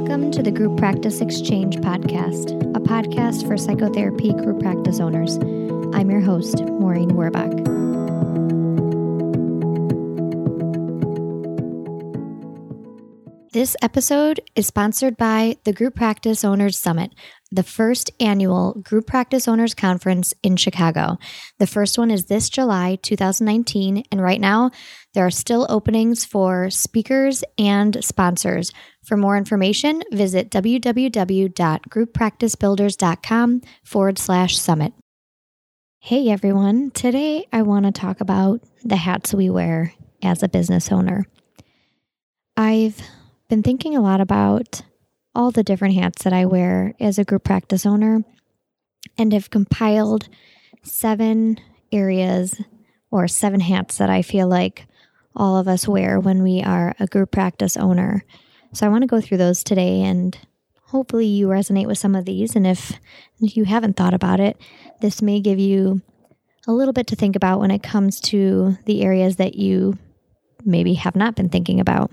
Welcome to the Group Practice Exchange podcast, a podcast for psychotherapy group practice owners. I'm your host, Maureen Werbach. This episode is sponsored by the Group Practice Owners Summit, the first annual Group Practice Owners Conference in Chicago. The first one is this July 2019, and right now there are still openings for speakers and sponsors. For more information, visit www.grouppracticebuilders.com forward slash summit. Hey everyone, today I want to talk about the hats we wear as a business owner. I've been thinking a lot about all the different hats that I wear as a group practice owner and have compiled seven areas or seven hats that I feel like all of us wear when we are a group practice owner. So I want to go through those today and hopefully you resonate with some of these. And if you haven't thought about it, this may give you a little bit to think about when it comes to the areas that you maybe have not been thinking about.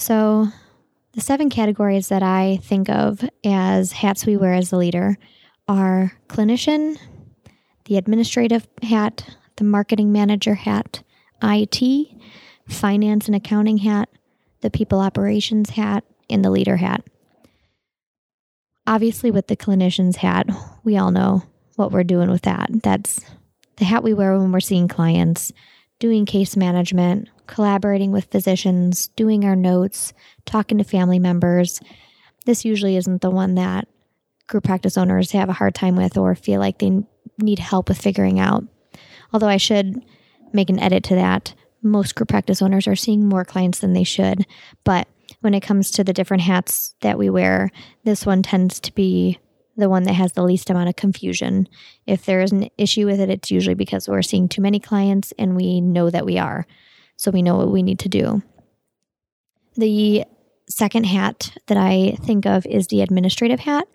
So, the seven categories that I think of as hats we wear as a leader are clinician, the administrative hat, the marketing manager hat, IT, finance and accounting hat, the people operations hat, and the leader hat. Obviously, with the clinician's hat, we all know what we're doing with that. That's the hat we wear when we're seeing clients, doing case management, collaborating with physicians, doing our notes, talking to family members. This usually isn't the one that group practice owners have a hard time with or feel like they need help with figuring out. Although I should make an edit to that. Most group practice owners are seeing more clients than they should. But when it comes to the different hats that we wear, this one tends to be the one that has the least amount of confusion. If there is an issue with it, it's usually because we're seeing too many clients and we know that we are. So we know what we need to do. The second hat that I think of is the administrative hat,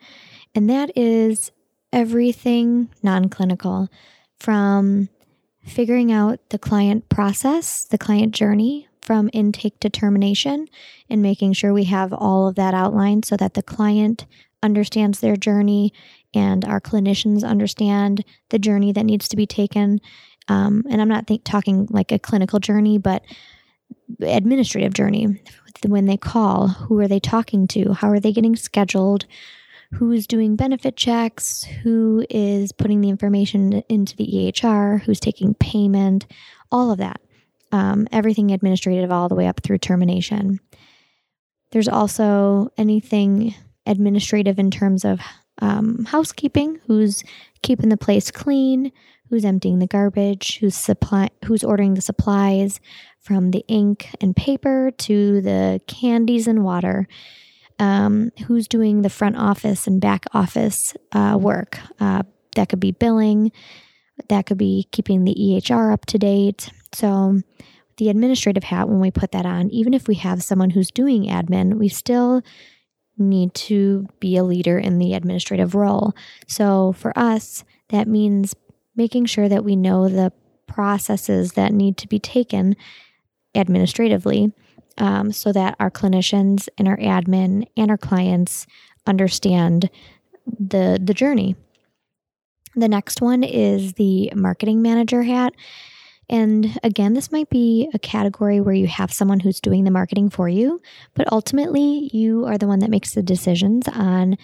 and that is everything non clinical from figuring out the client process, the client journey from intake to termination, and making sure we have all of that outlined so that the client understands their journey and our clinicians understand the journey that needs to be taken. Um, and I'm not think, talking like a clinical journey, but administrative journey. When they call, who are they talking to? How are they getting scheduled? who's doing benefit checks, who is putting the information into the EHR, who's taking payment, all of that. Um, everything administrative all the way up through termination. There's also anything administrative in terms of um, housekeeping, who's keeping the place clean, who's emptying the garbage, who's supply, who's ordering the supplies from the ink and paper to the candies and water um, who's doing the front office and back office uh, work. Uh, that could be billing, that could be keeping the EHR up to date. So, the administrative hat, when we put that on, even if we have someone who's doing admin, we still need to be a leader in the administrative role. So, for us, that means making sure that we know the processes that need to be taken administratively um, so that our clinicians and our admin and our clients understand the the journey. The next one is the marketing manager hat. And again, this might be a category where you have someone who's doing the marketing for you, but ultimately you are the one that makes the decisions on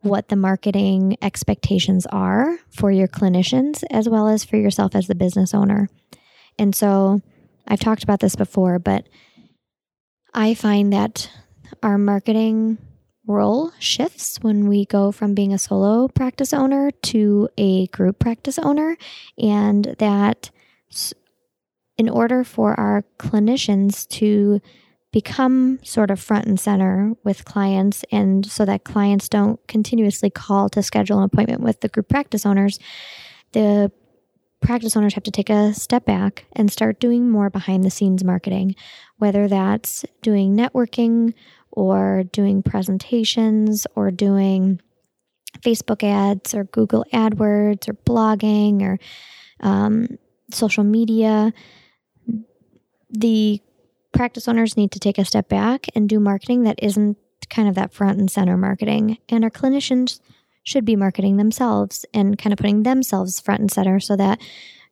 what the marketing expectations are for your clinicians as well as for yourself as the business owner. And so I've talked about this before, but I find that our marketing role shifts when we go from being a solo practice owner to a group practice owner, and that in order for our clinicians to become sort of front and center with clients and so that clients don't continuously call to schedule an appointment with the group practice owners the practice owners have to take a step back and start doing more behind the scenes marketing, whether that's doing networking or doing presentations or doing Facebook ads or Google AdWords or blogging or um, social media. The practice owners need to take a step back and do marketing that isn't kind of that front and center marketing. And our clinicians should be marketing themselves and kind of putting themselves front and center so that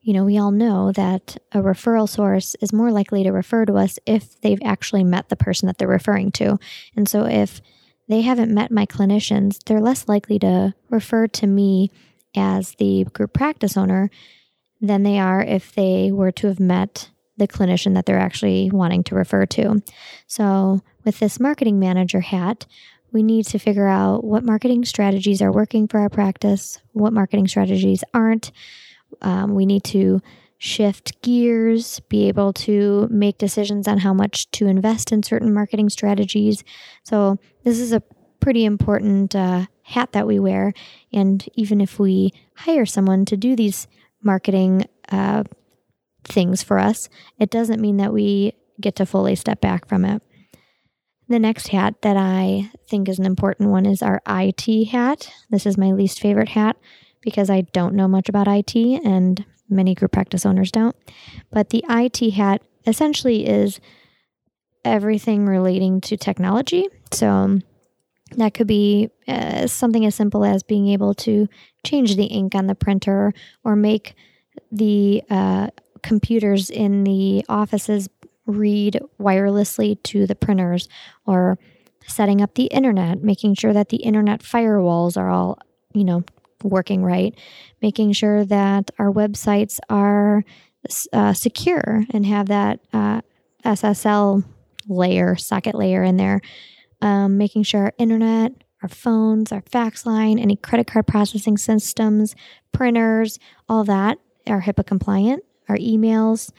you know, we all know that a referral source is more likely to refer to us if they've actually met the person that they're referring to. And so if they haven't met my clinicians, they're less likely to refer to me as the group practice owner than they are if they were to have met the clinician that they're actually wanting to refer to. So, with this marketing manager hat, we need to figure out what marketing strategies are working for our practice, what marketing strategies aren't. Um, we need to shift gears, be able to make decisions on how much to invest in certain marketing strategies. So, this is a pretty important uh, hat that we wear. And even if we hire someone to do these marketing uh, things for us, it doesn't mean that we get to fully step back from it. The next hat that I think is an important one is our IT hat. This is my least favorite hat because I don't know much about IT and many group practice owners don't. But the IT hat essentially is everything relating to technology. So that could be uh, something as simple as being able to change the ink on the printer or make the uh, computers in the offices read wirelessly to the printers or setting up the internet, making sure that the internet firewalls are all, you know, working right, making sure that our websites are uh, secure and have that uh, SSL layer, socket layer in there, um, making sure our internet, our phones, our fax line, any credit card processing systems, printers, all that are HIPAA compliant, our emails.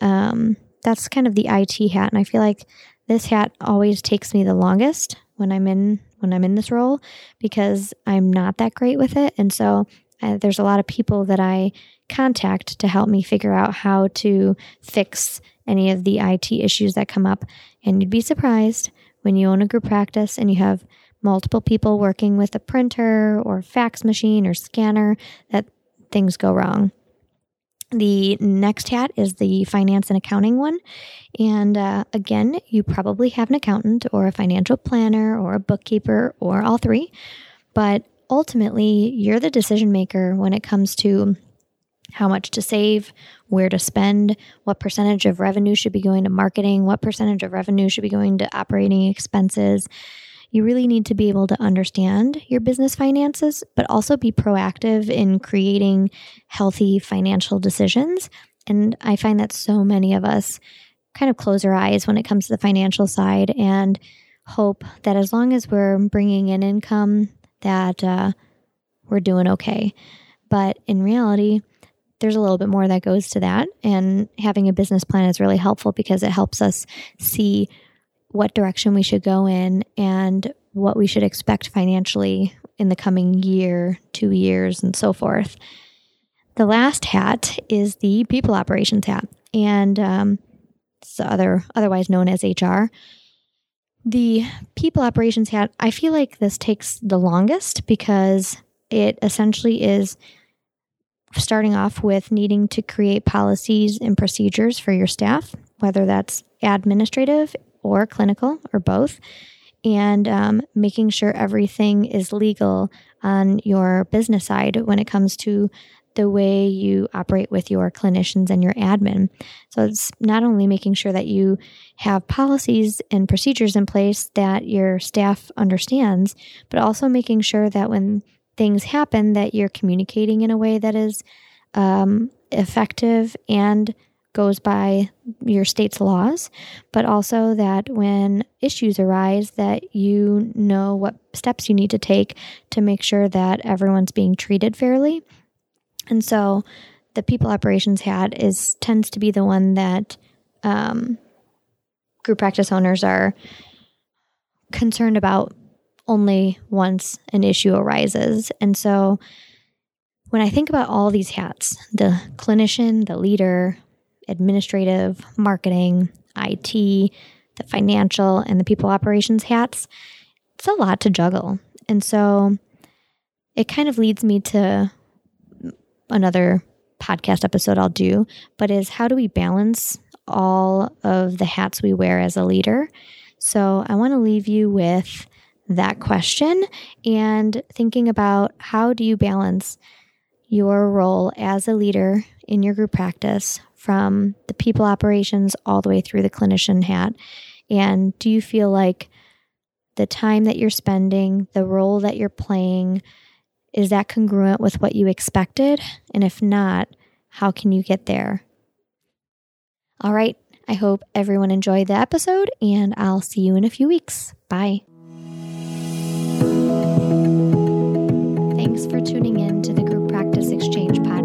Um, that's kind of the IT hat. And I feel like this hat always takes me the longest when I'm in when I'm in this role because I'm not that great with it. And so uh, there's a lot of people that I contact to help me figure out how to fix any of the IT issues that come up. And you'd be surprised when you own a group practice and you have multiple people working with a printer or fax machine or scanner that things go wrong. The next hat is the finance and accounting one. And uh, again, you probably have an accountant or a financial planner or a bookkeeper or all three. But ultimately, you're the decision maker when it comes to how much to save, where to spend, what percentage of revenue should be going to marketing, what percentage of revenue should be going to operating expenses. You really need to be able to understand your business finances, but also be proactive in creating healthy financial decisions. And I find that so many of us kind of close our eyes when it comes to the financial side and hope that as long as we're bringing in income, that uh, we're doing okay. But in reality, there's a little bit more that goes to that. And having a business plan is really helpful because it helps us see what direction we should go in and what we should expect financially in the coming year, two years, and so forth. The last hat is the people operations hat, and um, it's other otherwise known as HR. The people operations hat, I feel like this takes the longest because it essentially is starting off with needing to create policies and procedures for your staff, whether that's administrative or clinical or both, and um, making sure everything is legal on your business side when it comes to the way you operate with your clinicians and your admin. So it's not only making sure that you have policies and procedures in place that your staff understands, but also making sure that when things happen that you're communicating in a way that is um, effective and goes by your state's laws, but also that when issues arise that you know what steps you need to take to make sure that everyone's being treated fairly. And so the people operations hat is tends to be the one that um, group practice owners are concerned about only once an issue arises. And so when I think about all these hats the clinician, the leader, administrative, marketing, IT, the financial, and the people operations hats it's a lot to juggle. And so it kind of leads me to another podcast episode I'll do, but is how do we balance all of the hats we wear as a leader? So I want to leave you with that question and thinking about how do you balance your role as a leader in your group practice from the people operations all the way through the clinician hat? And do you feel like the time that you're spending, the role that you're playing, is that congruent with what you expected? And if not, how can you get there? All right. I hope everyone enjoyed the episode, and I'll see you in a few weeks. Bye. tuning in to the Group Practice Exchange podcast.